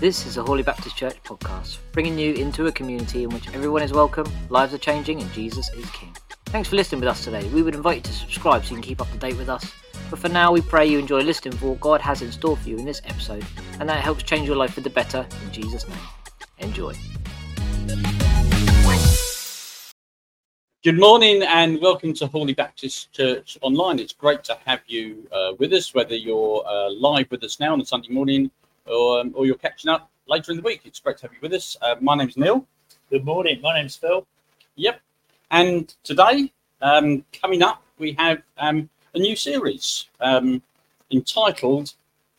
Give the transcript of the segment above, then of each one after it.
This is a Hawley Baptist Church podcast, bringing you into a community in which everyone is welcome, lives are changing, and Jesus is King. Thanks for listening with us today. We would invite you to subscribe so you can keep up to date with us. But for now, we pray you enjoy listening for what God has in store for you in this episode, and that helps change your life for the better in Jesus' name. Enjoy. Good morning and welcome to Hawley Baptist Church Online. It's great to have you uh, with us, whether you're uh, live with us now on a Sunday morning or, um, or you're catching up later in the week. It's great to have you with us. Uh, my name's Neil. Good morning. My name's Phil. Yep. And today, um, coming up, we have um, a new series um, entitled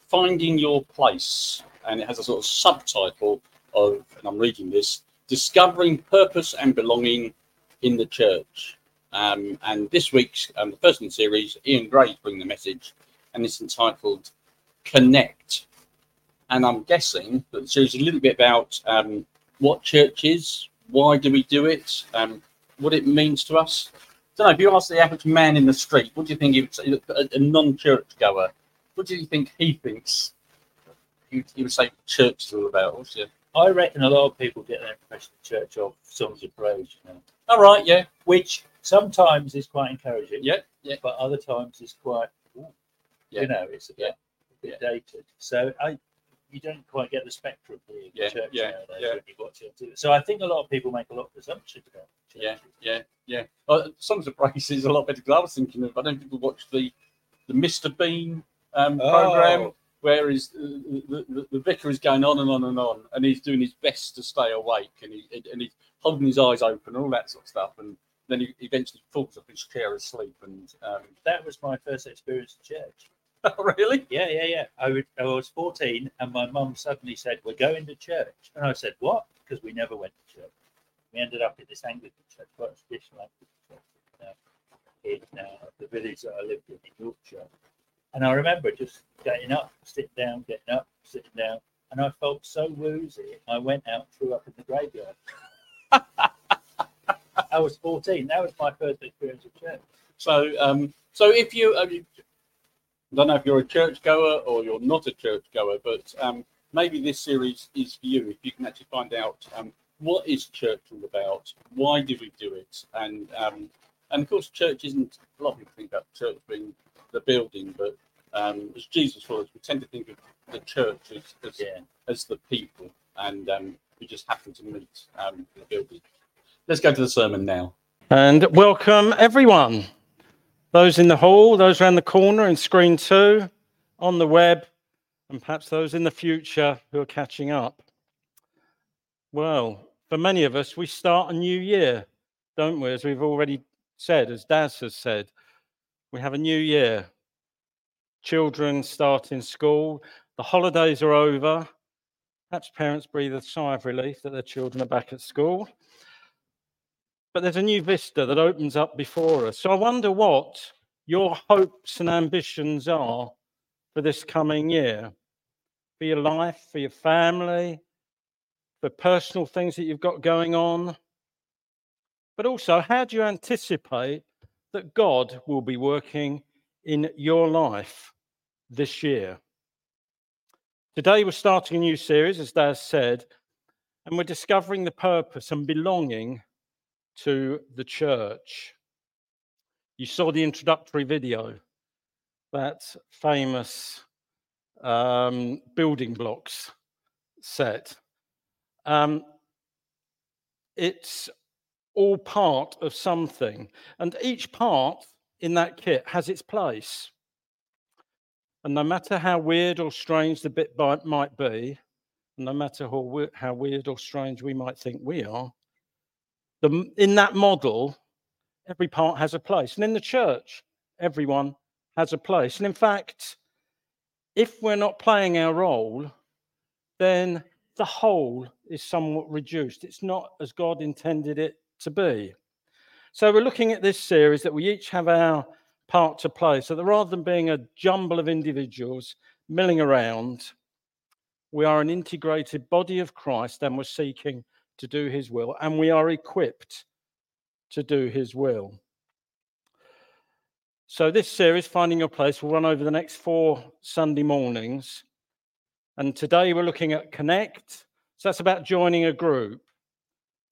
Finding Your Place. And it has a sort of subtitle of, and I'm reading this, Discovering Purpose and Belonging in the Church. Um, and this week's, um, the first in the series, Ian Gray's bringing the message, and it's entitled Connect. And I'm guessing that the series is a little bit about um, what church is, why do we do it, um, what it means to us. I don't know, if you ask the average man in the street, what do you think he would say, a, a non-church goer, what do you think he thinks he, he would say church is all about? I reckon a lot of people get their impression of church of songs of praise, you know, All right, yeah, which sometimes is quite encouraging, yeah, yeah, but other times is quite, ooh, Yeah. you know, it's a bit, a bit dated. So I, you don't quite get the spectrum here Yeah, church yeah, nowadays yeah. when you watch it. So I think a lot of people make a lot of assumptions about yeah, churches. yeah, yeah. Uh, Songs of Praise is a lot better because I was thinking of, I don't know if people watch the, the Mr. Bean um, program. Oh. where he's, uh, the, the, the vicar is going on and on and on, and he's doing his best to stay awake, and he and he's holding his eyes open, and all that sort of stuff, and then he eventually falls off his chair asleep. And um, That was my first experience of church. really, Yeah, yeah, yeah. I, would, I was 14 and my mum suddenly said, We're going to church. And I said, What? Because we never went to church. We ended up at this Anglican church, quite a traditional Anglican church in, uh, in uh, the village that I lived in in Yorkshire. And I remember just getting up, sitting down, getting up, sitting down. And I felt so woozy. I went out, threw up in the graveyard. I was 14. That was my first experience of church. so um, so if you, I, mean, I don't know if you're a church goer or you're not a church goer, but um, maybe this series is for you if you can actually find out um, what is church all about, why do we do it, and um, and of course church isn't. A lot of people think about church being the building, but um, as Jesus followers, we tend to think of the church as as, Yeah. as the people, and um, just happen to meet um, in the building. Let's go to the sermon now. And welcome everyone. Those in the hall, those around the corner in screen two, on the web, and perhaps those in the future who are catching up. Well, for many of us, we start a new year, don't we? As we've already said, as Daz has said, we have a new year. Children start in school, the holidays are over. Perhaps parents breathe a sigh of relief that their children are back at school but there's a new vista that opens up before us. So I wonder what your hopes and ambitions are for this coming year, for your life, for your family, for personal things that you've got going on. But also, how do you anticipate that God will be working in your life this year? Today, we're starting a new series, as Daz said, and we're discovering the purpose and belonging to the church. You saw the introductory video, that famous um, building blocks set. Um, it's all part of something, and each part in that kit has its place. And no matter how weird or strange the bit might be, no matter how, how weird or strange we might think we are, the, in that model, every part has a place. And in the church, everyone has a place. And in fact, if we're not playing our role, then the whole is somewhat reduced. It's not as God intended it to be. So we're looking at this series that we each have our part to play. So that rather than being a jumble of individuals milling around, we are an integrated body of Christ and we're seeking to do his will, and we are equipped to do his will. So, this series, Finding Your Place, will run over the next four Sunday mornings. And today we're looking at Connect. So, that's about joining a group.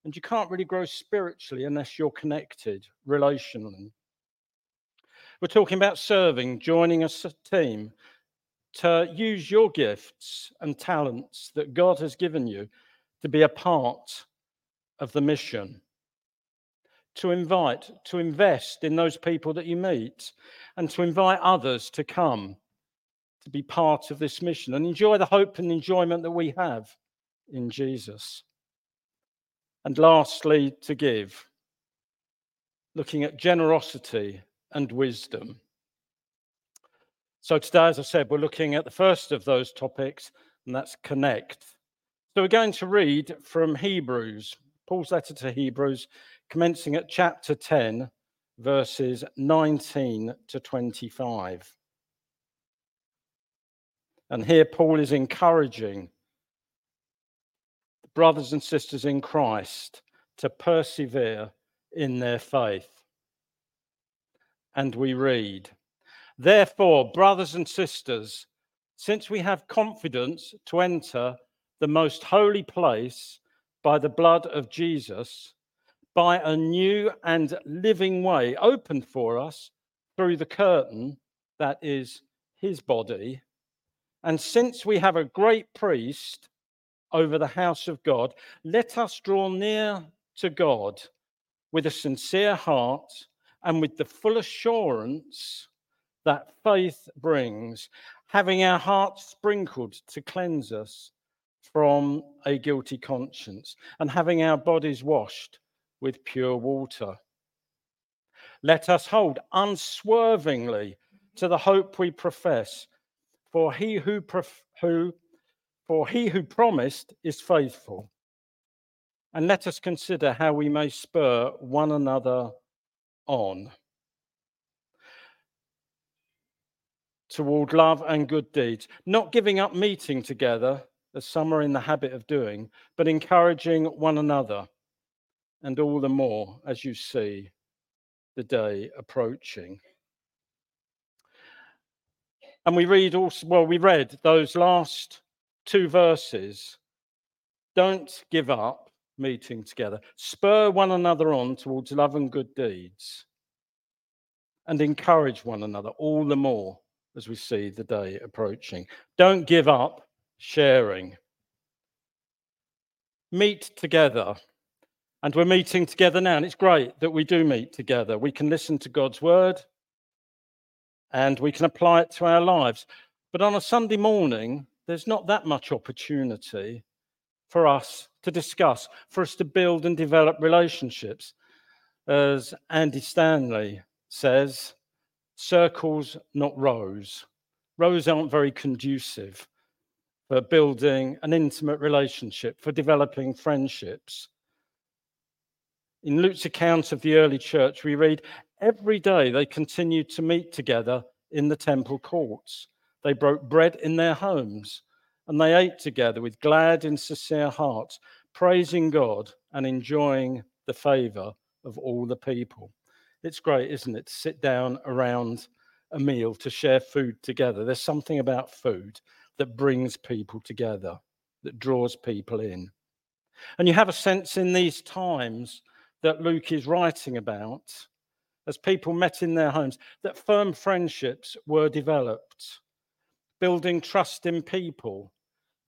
And you can't really grow spiritually unless you're connected relationally. We're talking about serving, joining a team to use your gifts and talents that God has given you to be a part of the mission to invite, to invest in those people that you meet, and to invite others to come to be part of this mission and enjoy the hope and enjoyment that we have in Jesus. And lastly, to give, looking at generosity and wisdom. So, today, as I said, we're looking at the first of those topics, and that's connect. So, we're going to read from Hebrews, Paul's letter to Hebrews, commencing at chapter 10, verses 19 to 25. And here Paul is encouraging brothers and sisters in Christ to persevere in their faith. And we read, Therefore, brothers and sisters, since we have confidence to enter the most holy place by the blood of Jesus, by a new and living way opened for us through the curtain that is his body. And since we have a great priest over the house of God, let us draw near to God with a sincere heart and with the full assurance that faith brings, having our hearts sprinkled to cleanse us from a guilty conscience, and having our bodies washed with pure water. Let us hold unswervingly to the hope we profess, for he who, prof- who for he who promised is faithful. And let us consider how we may spur one another on toward love and good deeds, not giving up meeting together, as some are in the habit of doing, but encouraging one another and all the more as you see the day approaching. And we read also, well, we read those last two verses. Don't give up meeting together, spur one another on towards love and good deeds, and encourage one another all the more as we see the day approaching. Don't give up sharing. Meet together and we're meeting together now, and it's great that we do meet together. We can listen to God's word and we can apply it to our lives. But on a Sunday morning, there's not that much opportunity for us to discuss, for us to build and develop relationships. As Andy Stanley says, circles, not rows. Rows aren't very conducive for building an intimate relationship, for developing friendships. In Luke's account of the early church, we read, Every day they continued to meet together in the temple courts. They broke bread in their homes and they ate together with glad and sincere hearts, praising God and enjoying the favor of all the people. It's great, isn't it, to sit down around a meal to share food together. There's something about food that brings people together, that draws people in. And you have a sense in these times that Luke is writing about, as people met in their homes, that firm friendships were developed, building trust in people,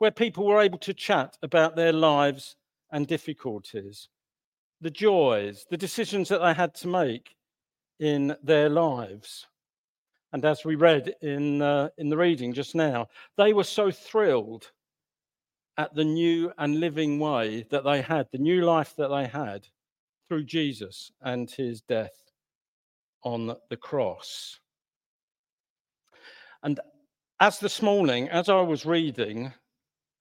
where people were able to chat about their lives and difficulties, the joys, the decisions that they had to make in their lives. And as we read in, uh, in the reading just now, they were so thrilled at the new and living way that they had, the new life that they had through Jesus and his death on the cross. And as this morning, as I was reading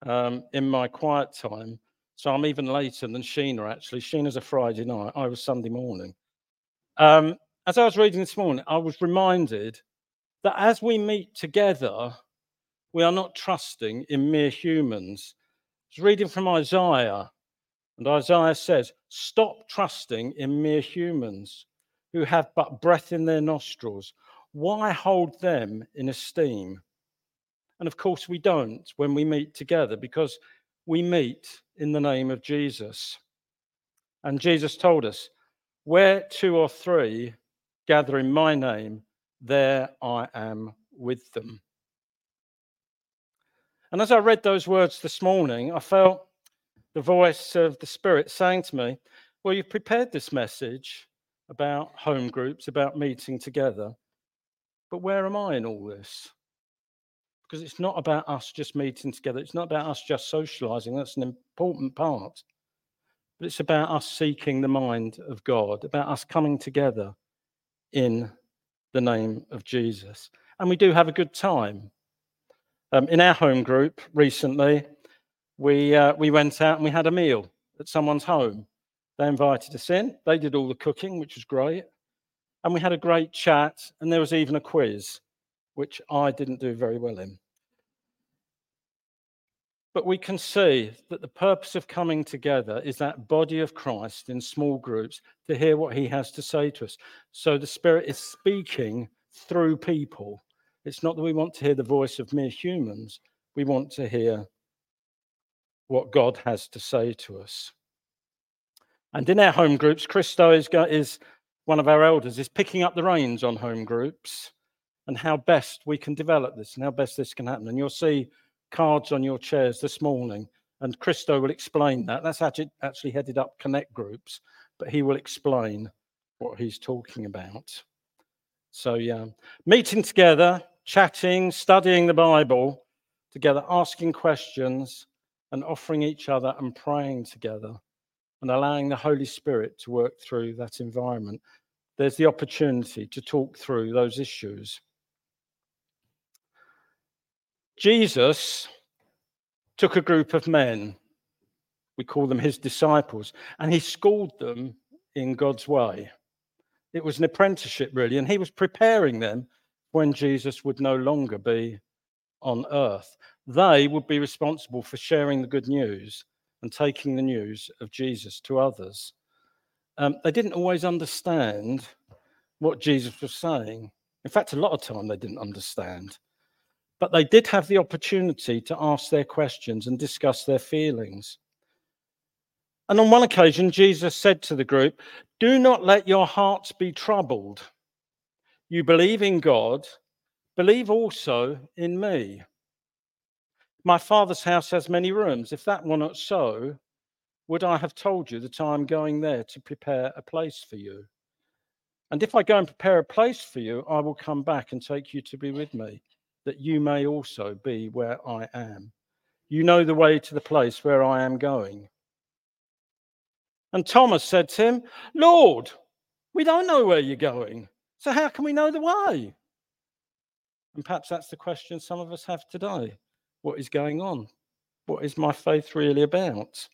um, in my quiet time, so I'm even later than Sheena actually. Sheena's a Friday night, I was Sunday morning. Um, as I was reading this morning, I was reminded that as we meet together, we are not trusting in mere humans. I was reading from Isaiah, and Isaiah says, Stop trusting in mere humans who have but breath in their nostrils, Why hold them in esteem? And of course, we don't when we meet together because we meet in the name of Jesus. And Jesus told us, Where two or three gather in my name, there I am with them. And as I read those words this morning, I felt the voice of the Spirit saying to me, Well, you've prepared this message about home groups, about meeting together, but where am I in all this? Because it's not about us just meeting together, it's not about us just socializing, that's an important part. But it's about us seeking the mind of God, about us coming together in the name of Jesus. And we do have a good time. Um, in our home group recently, we, uh, we went out and we had a meal at someone's home. They invited us in, they did all the cooking, which was great. And we had a great chat, and there was even a quiz, which I didn't do very well in. But we can see that the purpose of coming together is that body of Christ in small groups to hear what he has to say to us. So the Spirit is speaking through people. It's not that we want to hear the voice of mere humans, we want to hear what God has to say to us. And in our home groups, Christo is, is one of our elders, is picking up the reins on home groups and how best we can develop this and how best this can happen. And you'll see cards on your chairs this morning, and Christo will explain that. That's actually, headed up Connect Groups, but he will explain what he's talking about. So, yeah, meeting together, chatting, studying the Bible together, asking questions, and offering each other and praying together and allowing the Holy Spirit to work through that environment. There's the opportunity to talk through those issues. Jesus took a group of men, we call them his disciples, and he schooled them in God's way. It was an apprenticeship, really, and he was preparing them when Jesus would no longer be on earth. They would be responsible for sharing the good news and taking the news of Jesus to others. Um, they didn't always understand what Jesus was saying. In fact, a lot of time they didn't understand. But they did have the opportunity to ask their questions and discuss their feelings. And on one occasion, Jesus said to the group, Do not let your hearts be troubled. You believe in God, believe also in me. My father's house has many rooms. If that were not so, would I have told you that I am going there to prepare a place for you? And if I go and prepare a place for you, I will come back and take you to be with me that you may also be where I am. You know the way to the place where I am going. And Thomas said to him, Lord, we don't know where you're going. So how can we know the way? And perhaps that's the question some of us have today. What is going on? What is my faith really about?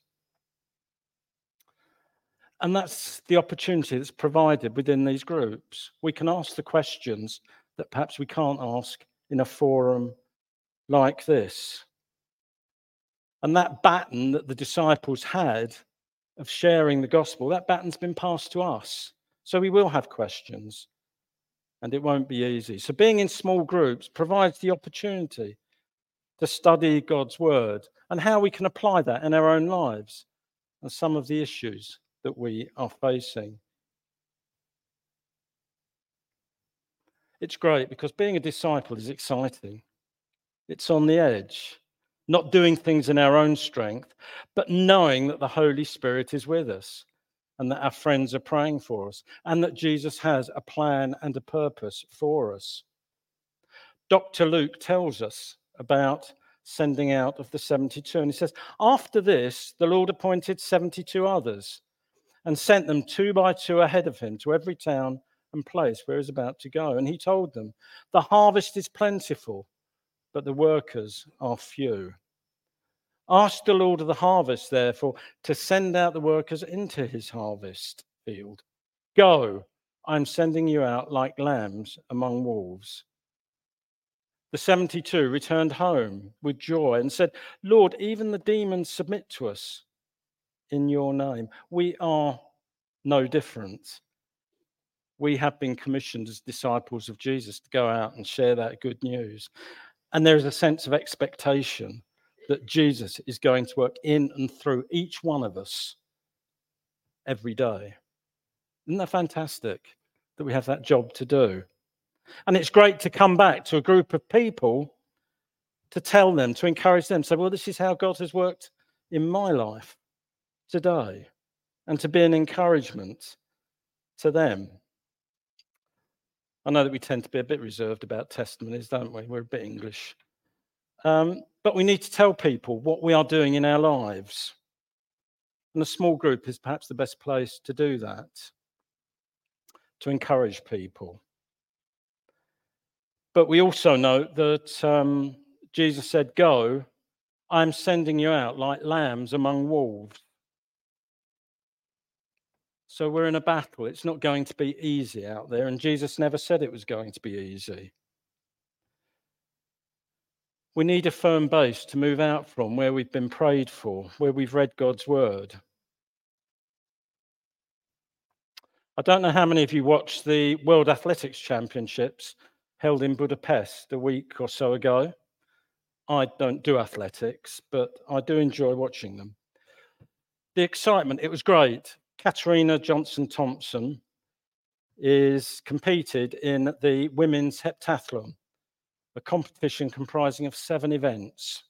And that's the opportunity that's provided within these groups. We can ask the questions that perhaps we can't ask in a forum like this. And that baton that the disciples had of sharing the gospel, that baton's been passed to us. So we will have questions and it won't be easy. So being in small groups provides the opportunity to study God's word and how we can apply that in our own lives and some of the issues that we are facing. It's great because being a disciple is exciting. It's on the edge, not doing things in our own strength, but knowing that the Holy Spirit is with us and that our friends are praying for us and that Jesus has a plan and a purpose for us. Dr. Luke tells us about sending out of the 72, and he says, After this, the Lord appointed 72 others and sent them two by two ahead of him to every town and place where he he's about to go. And he told them, The harvest is plentiful, but the workers are few. Ask the Lord of the harvest, therefore, to send out the workers into his harvest field. Go, I'm sending you out like lambs among wolves. The 72 returned home with joy and said, Lord, even the demons submit to us in your name. We are no different. We have been commissioned as disciples of Jesus to go out and share that good news. And there is a sense of expectation that Jesus is going to work in and through each one of us every day. Isn't that fantastic that we have that job to do? And it's great to come back to a group of people to tell them, to encourage them, say, well, this is how God has worked in my life today, and to be an encouragement to them. I know that we tend to be a bit reserved about testimonies, don't we? We're a bit English. Um, but we need to tell people what we are doing in our lives. And a small group is perhaps the best place to do that, to encourage people. But we also know that um, Jesus said, Go, I'm sending you out like lambs among wolves. So we're in a battle. It's not going to be easy out there. And Jesus never said it was going to be easy. We need a firm base to move out from where we've been prayed for, where we've read God's word. I don't know how many of you watched the World Athletics Championships held in Budapest a week or so ago. I don't do athletics, but I do enjoy watching them. The excitement, it was great. Katarina Johnson Thompson is competed in the women's heptathlon, a competition comprising of seven events.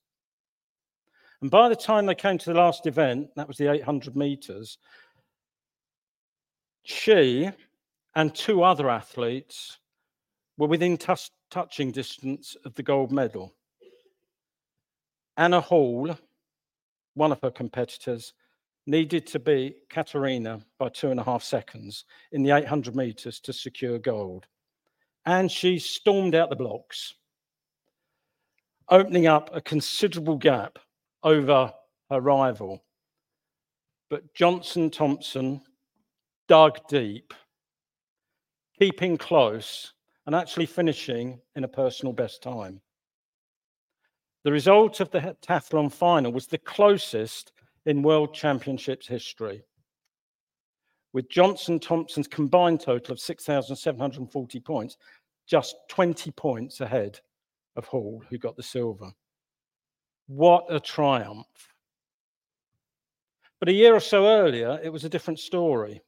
And by the time they came to the last event, that was the 800 meters, she and two other athletes were within t- touching distance of the gold medal. Anna Hall, one of her competitors, needed to beat Katarina by two and a half seconds in the 800 meters to secure gold. And she stormed out the blocks, opening up a considerable gap over her rival. But Johnson Thompson dug deep, keeping close, and actually finishing in a personal best time. The result of the heptathlon final was the closest in World Championships history, with Johnson Thompson's combined total of 6,740 points, just 20 points ahead of Hall, who got the silver. What a triumph. But a year or so earlier, it was a different story.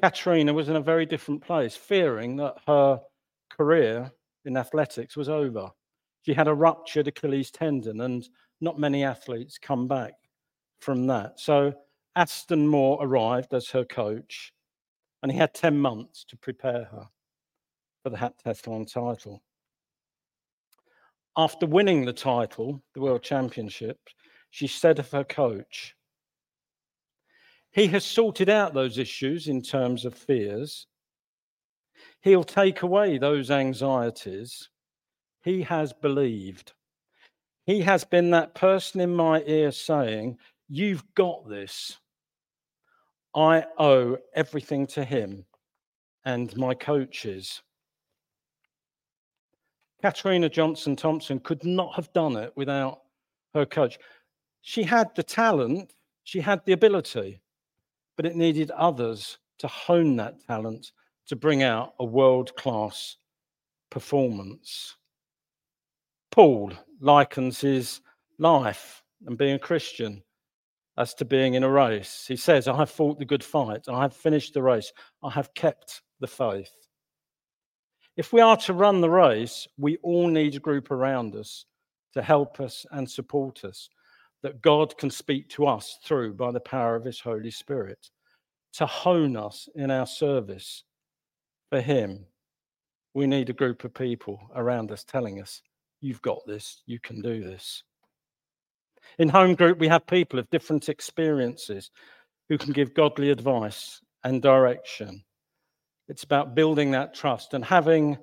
Katarina was in a very different place, fearing that her career in athletics was over. She had a ruptured Achilles tendon, and not many athletes come back from that. So Aston Moore arrived as her coach, and he had 10 months to prepare her for the heptathlon title. After winning the title, the World Championship, she said of her coach, He has sorted out those issues in terms of fears. He'll take away those anxieties. He has believed. He has been that person in my ear saying, You've got this. I owe everything to him and my coaches. Katarina Johnson Thompson could not have done it without her coach. She had the talent, she had the ability, but it needed others to hone that talent to bring out a world class performance. Paul likens his life and being a Christian as to being in a race. He says, I have fought the good fight, I have finished the race, I have kept the faith. If we are to run the race, we all need a group around us to help us and support us that God can speak to us through by the power of His Holy Spirit, to hone us in our service for Him. We need a group of people around us telling us You've got this. You can do this. In home group, we have people of different experiences who can give godly advice and direction. It's about building that trust and having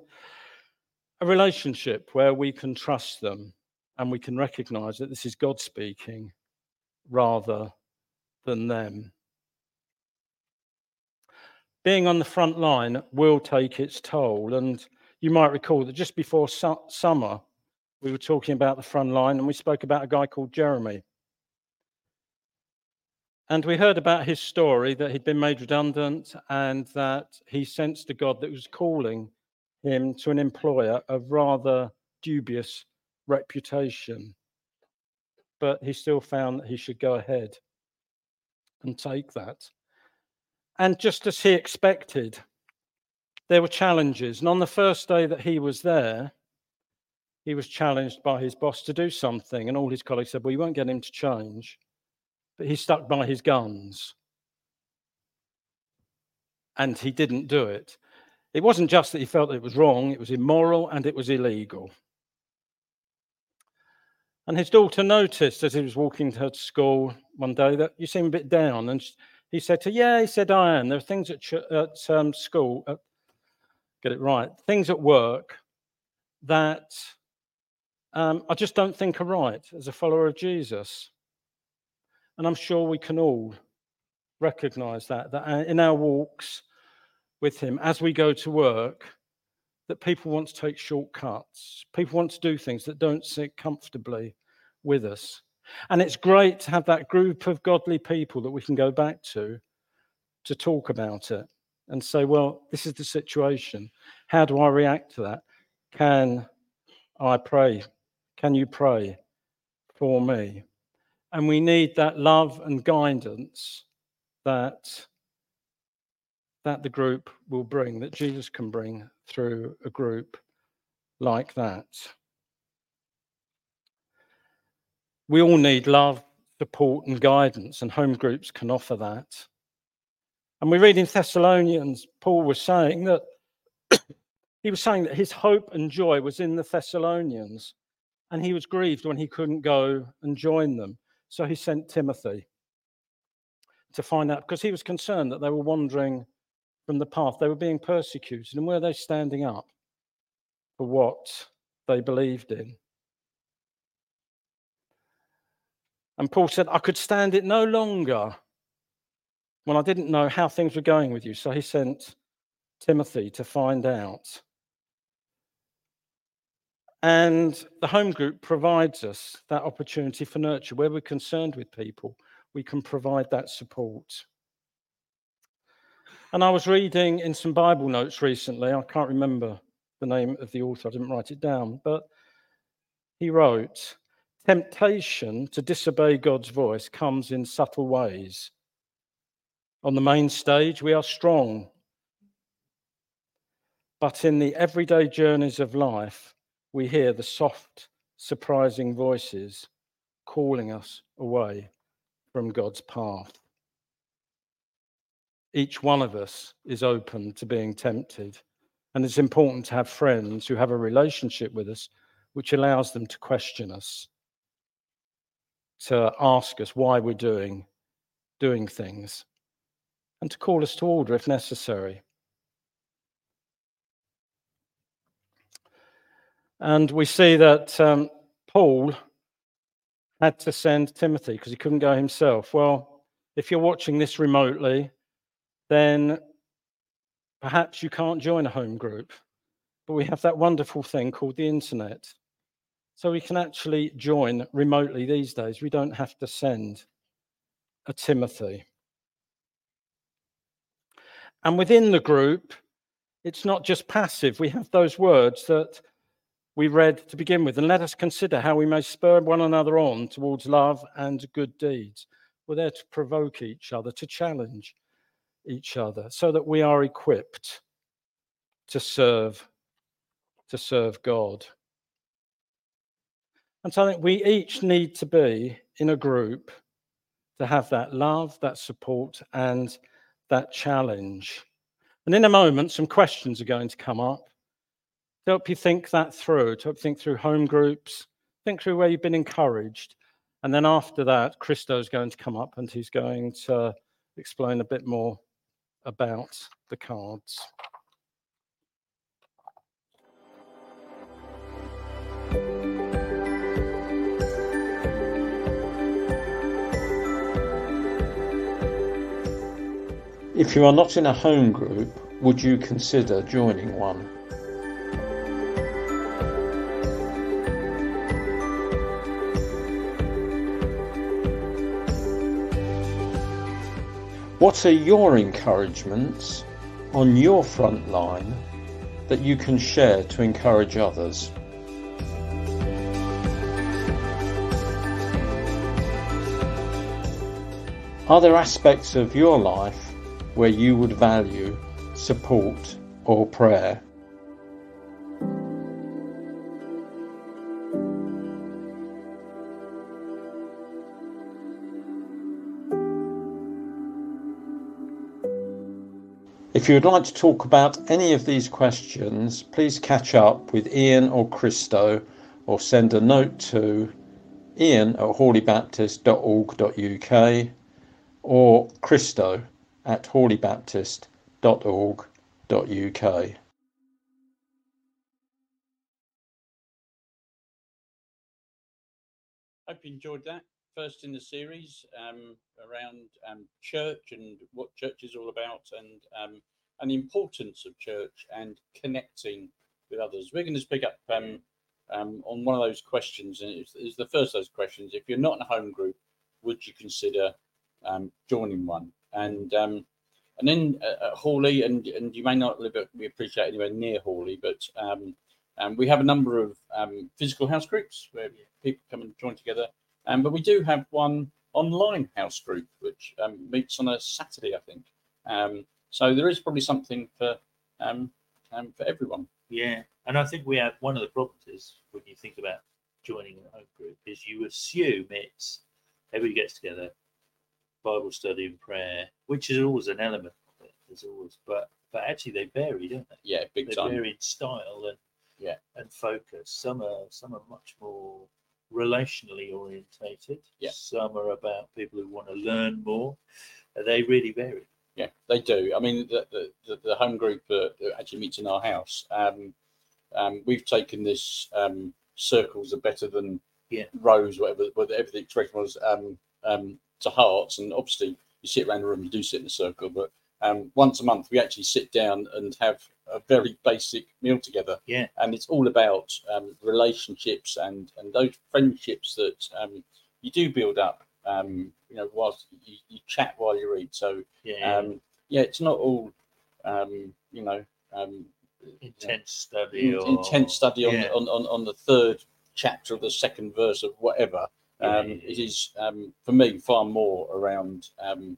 a relationship where we can trust them and we can recognize that this is God speaking rather than them. Being on the front line will take its toll. And you might recall that just before su- summer, we were talking about the front line and we spoke about a guy called Jeremy. And we heard about his story that he'd been made redundant and that he sensed a God that was calling him to an employer of rather dubious reputation. But he still found that he should go ahead and take that. And just as he expected, there were challenges. And on the first day that he was there, he was challenged by his boss to do something. And all his colleagues said, Well, you won't get him to change. But he stuck by his guns. And he didn't do it. It wasn't just that he felt it was wrong, it was immoral and it was illegal. And his daughter noticed as he was walking to her school one day that you seem a bit down. And he said to her, Yeah, he said, I am. There are things at, ch- at um, school, at, get it right, things at work that um, I just don't think are right as a follower of Jesus. And I'm sure we can all recognize that, that uh, in our walks with Him, as we go to work, that people want to take shortcuts. People want to do things that don't sit comfortably with us. And it's great to have that group of godly people that we can go back to to talk about it and say, well, this is the situation. How do I react to that? Can I pray? Can you pray for me? And we need that love and guidance that, that the group will bring, that Jesus can bring through a group like that. We all need love, support, and guidance, and home groups can offer that. And we read in Thessalonians, Paul was saying that he was saying that his hope and joy was in the Thessalonians, and he was grieved when he couldn't go and join them. So he sent Timothy to find out because he was concerned that they were wandering from the path, they were being persecuted, and were they standing up for what they believed in? And Paul said, I could stand it no longer when I didn't know how things were going with you. So he sent Timothy to find out. And the home group provides us that opportunity for nurture where we're concerned with people. We can provide that support. And I was reading in some Bible notes recently, I can't remember the name of the author, I didn't write it down, but he wrote, Temptation to disobey God's voice comes in subtle ways. On the main stage, we are strong. But in the everyday journeys of life, we hear the soft, surprising voices calling us away from God's path. Each one of us is open to being tempted. And it's important to have friends who have a relationship with us which allows them to question us to ask us why we're doing doing things and to call us to order if necessary. And we see that um, Paul had to send Timothy because he couldn't go himself. Well, if you're watching this remotely, then perhaps you can't join a home group. But we have that wonderful thing called the internet. So we can actually join remotely these days. We don't have to send a Timothy. And within the group, it's not just passive. We have those words that we read to begin with. And let us consider how we may spur one another on towards love and good deeds. We're there to provoke each other, to challenge each other, so that we are equipped to serve, to serve God. And so I think we each need to be in a group to have that love, that support, and that challenge. And in a moment, some questions are going to come up to help you think that through, to help think through home groups, think through where you've been encouraged. And then after that, Christo is going to come up and he's going to explain a bit more about the cards. If you are not in a home group, would you consider joining one? What are your encouragements on your front line that you can share to encourage others? Are there aspects of your life where you would value support or prayer? If you would like to talk about any of these questions, please catch up with Ian or Christo or send a note to ian at hawleybaptist.org.uk or Christo at hawleybaptist.org.uk. Hope you enjoyed that. First in the series um, around um, church and what church is all about, and um, and the importance of church and connecting with others. We're going to speak up um, um, on one of those questions, and it's, it's the first of those questions. If you're not in a home group, would you consider um, joining one? And um, and then uh, at Hawley, and and you may not live at, we appreciate anywhere near Hawley, but um, um, we have a number of physical house groups where people come and join together. Um, but we do have one online house group which meets on a Saturday, I think. So there is probably something for um, um, for everyone. Yeah, and I think we have one of the problems is when you think about joining a home group is you assume it's everybody gets together, Bible study and prayer, which is always an element of it. There's always, but but actually they vary, don't they? Yeah, big They time. vary in style and Yeah. and focus. Some are some are much more relationally orientated. Yeah. Some are about people who want to learn more. They really vary. Yeah, they do. I mean, the the, the, home group uh, that actually meets in our house. Um, um, we've taken this um, circles are better than Yeah. rows, whatever, whatever the expression was, um, um, to hearts. And obviously, you sit around the room, you do sit in a circle, but um, once a month we actually sit down and have a very basic meal together. Yeah. and it's all about um, relationships and and those friendships that um, you do build up. Um, you know, whilst you, you chat while you eat. So Yeah. um, yeah, it's not all um, you know um, intense study in- or intense study on, yeah. on, on on the third chapter of the second verse of whatever. Um, yeah, It is um, for me far more around um,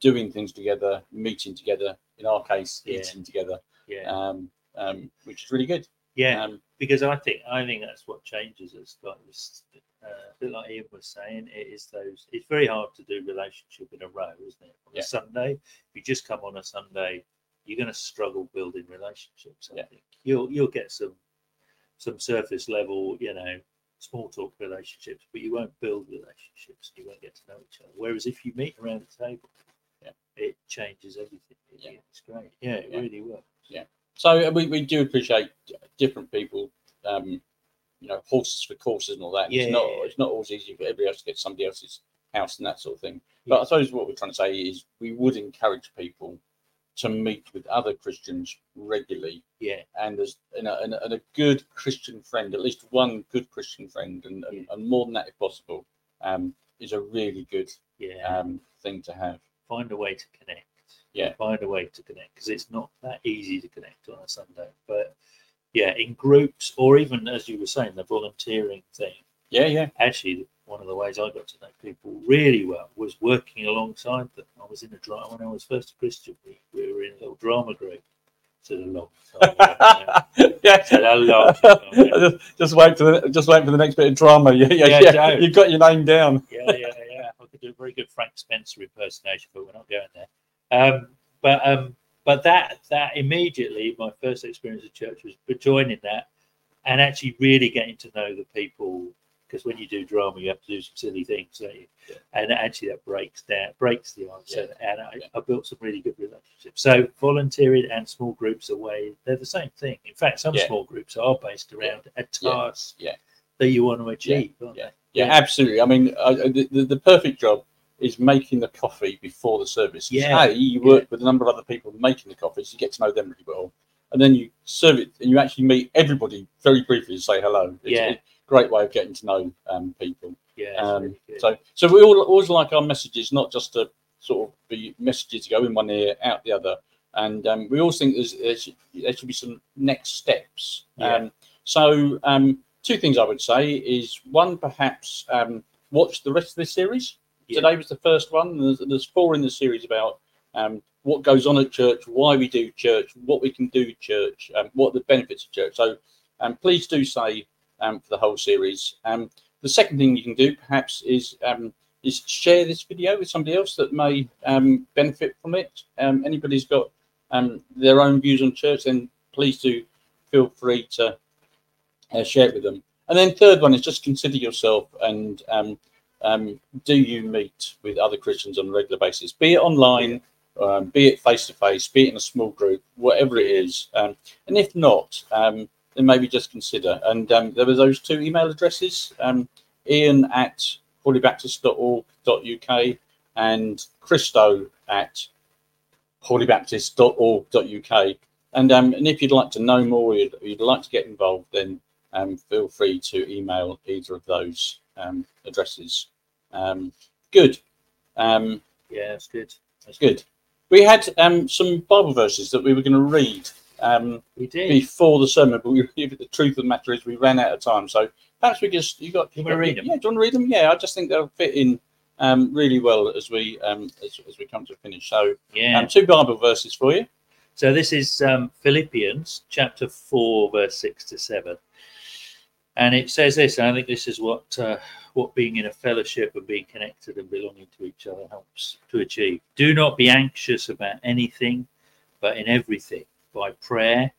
doing things together, meeting together. In our case, eating together, yeah. um, um, which is really good. yeah. Um, because I think I think that's what changes us. Like this, uh, a bit like Ian was saying, it is those. It's very hard to do relationship in a row, isn't it? On Yeah. a Sunday, if you just come on a Sunday, you're going to struggle building relationships. I Yeah. think you'll you'll get some some surface level, you know, small talk relationships, but you won't build relationships. You won't get to know each other. Whereas if you meet around the table, Yeah. it changes everything. It- Yeah. It's great. Yeah, it Yeah. really works. Yeah. So uh, we, we do appreciate different people. Um, you know, horses for courses and all that. Yeah, It's not yeah, yeah. it's not always easy for everybody else to get somebody else's house and that sort of thing. But I suppose what we're trying to say is we would encourage people to meet with other Christians regularly Yeah, and as and a, and a, and a good Christian friend, at least one good Christian friend, and, and, and more than that if possible, um, is a really good yeah. um, thing to have. find a way to connect. Yeah. Find a way to connect because it's not that easy to connect on a Sunday. But yeah, in groups or even as you were saying, the volunteering thing. Yeah, yeah, Actually, one of the ways I got to know people really well was working alongside them. I was in a drama when I was first a Christian. We, we were in a little drama group. It's a long time. yeah. yeah. It's a long time just, just wait for the just wait for the next bit of drama. Yeah, yeah, Yeah, yeah. You've got your name down. yeah, yeah, yeah. I could do a very good Frank Spencer impersonation, but we're not going there. Um, but um, but that that immediately my first experience of church was joining that and actually really getting to know the people because when you do drama you have to do some silly things don't you? Yeah. and actually that breaks down breaks the ice Yeah. and I, Yeah. I built some really good relationships so volunteering and small groups away they're the same thing in fact some small groups are based around a task Yeah. that you want to achieve aren't Yeah. they? Yeah, absolutely. I mean, the, the, the perfect job is making the coffee before the service. Yeah. A, you work with a number of other people making the coffee, so you get to know them really well. And then you serve it and you actually meet everybody very briefly and say hello. It's Yeah. a great way of getting to know um, people. yeah Um, really. So, so we all always like our messages not just to sort of be messages go in one ear, out the other. And um, we also think there's, there's, there should be some next steps. Yeah. Um, so, um, two things I would say is one, perhaps um, watch the rest of this series. Yeah. Today was the first one. There's, there's four in the series about um, what goes on at church, why we do church, what we can do church, um, what the benefits of church. So, um, please do say um, for the whole series. Um, the second thing you can do, perhaps, is um, is share this video with somebody else that may benefit from it. Anybody's got their own views on church, then please do feel free to uh, share it with them. And then third one is just consider yourself and um, do you meet with other Christians on a regular basis, be it online, um, be it face to face, be it in a small group, whatever it is. Um, and if not, um, then maybe just consider. And um, there were those two email addresses um, Ian at hawleybaptist.org.uk and Christo at hawleybaptist.org.uk. And, um, and if you'd like to know more, you'd, you'd like to get involved, then um, feel free to email either of those um, addresses. Um, good. Um, Yeah, that's good. that's good. We had um, some Bible verses that we were going to read um, We did. before the sermon, but we, the truth of the matter is we ran out of time. So perhaps we just you got Do you wanna read 'em? Yeah, do you want to read them? Yeah, I just think they'll fit in um, really well as we um, as, as we come to a finish. So Yeah. um, two Bible verses for you. So this is um, Philippians chapter 4, verse 6 to 7. And it says this, and I think this is what uh, what being in a fellowship and being connected and belonging to each other helps to achieve. Do not be anxious about anything, but in everything, by prayer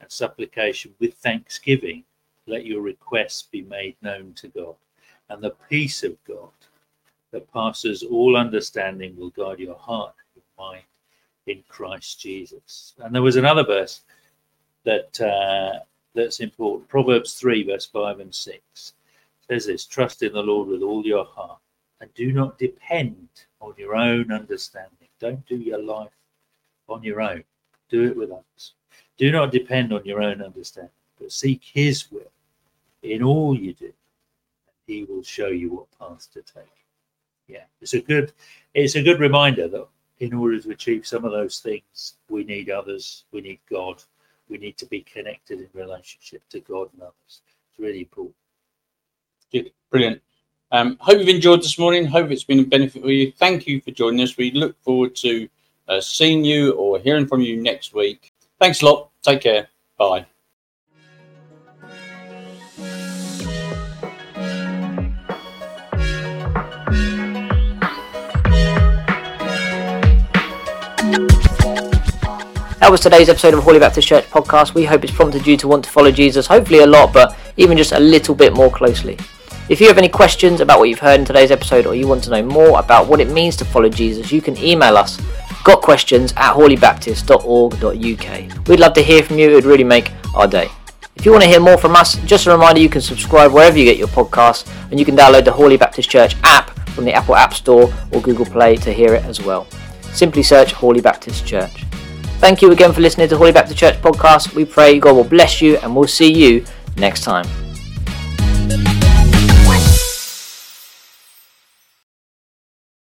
and supplication with thanksgiving, let your requests be made known to God. And the peace of God that passes all understanding will guide your heart and mind in Christ Jesus. And there was another verse that uh, that's important. Proverbs three, verse five and six says this: Trust in the Lord with all your heart, and do not depend on your own understanding. Don't do your life on your own. Do it with others. Do not depend on your own understanding, but seek His will in all you do, He will show you what path to take. Yeah, it's a good, it's a good reminder that in order to achieve some of those things, we need others, we need God, we need to be connected in relationship to God and others. It's really important. Good, brilliant. Um, hope you've enjoyed this morning. Hope it's been a benefit for you. Thank you for joining us. We look forward to uh, seeing you or hearing from you next week. Thanks a lot. Take care. Bye. That was today's episode of Hawley Baptist Church podcast. We hope it's prompted you to want to follow Jesus, hopefully a lot, but even just a little bit more closely. If you have any questions about what you've heard in today's episode or you want to know more about what it means to follow Jesus, you can email us gotquestions at hawleybaptist.org.uk. We'd love to hear from you, it would really make our day. If you want to hear more from us, just a reminder you can subscribe wherever you get your podcasts and you can download the Hawley Baptist Church app from the Apple App Store or Google Play to hear it as well. Simply search Hawley Baptist Church. Thank you again for listening to Hawley Baptist Church podcast. We pray God will bless you, and we'll see you next time.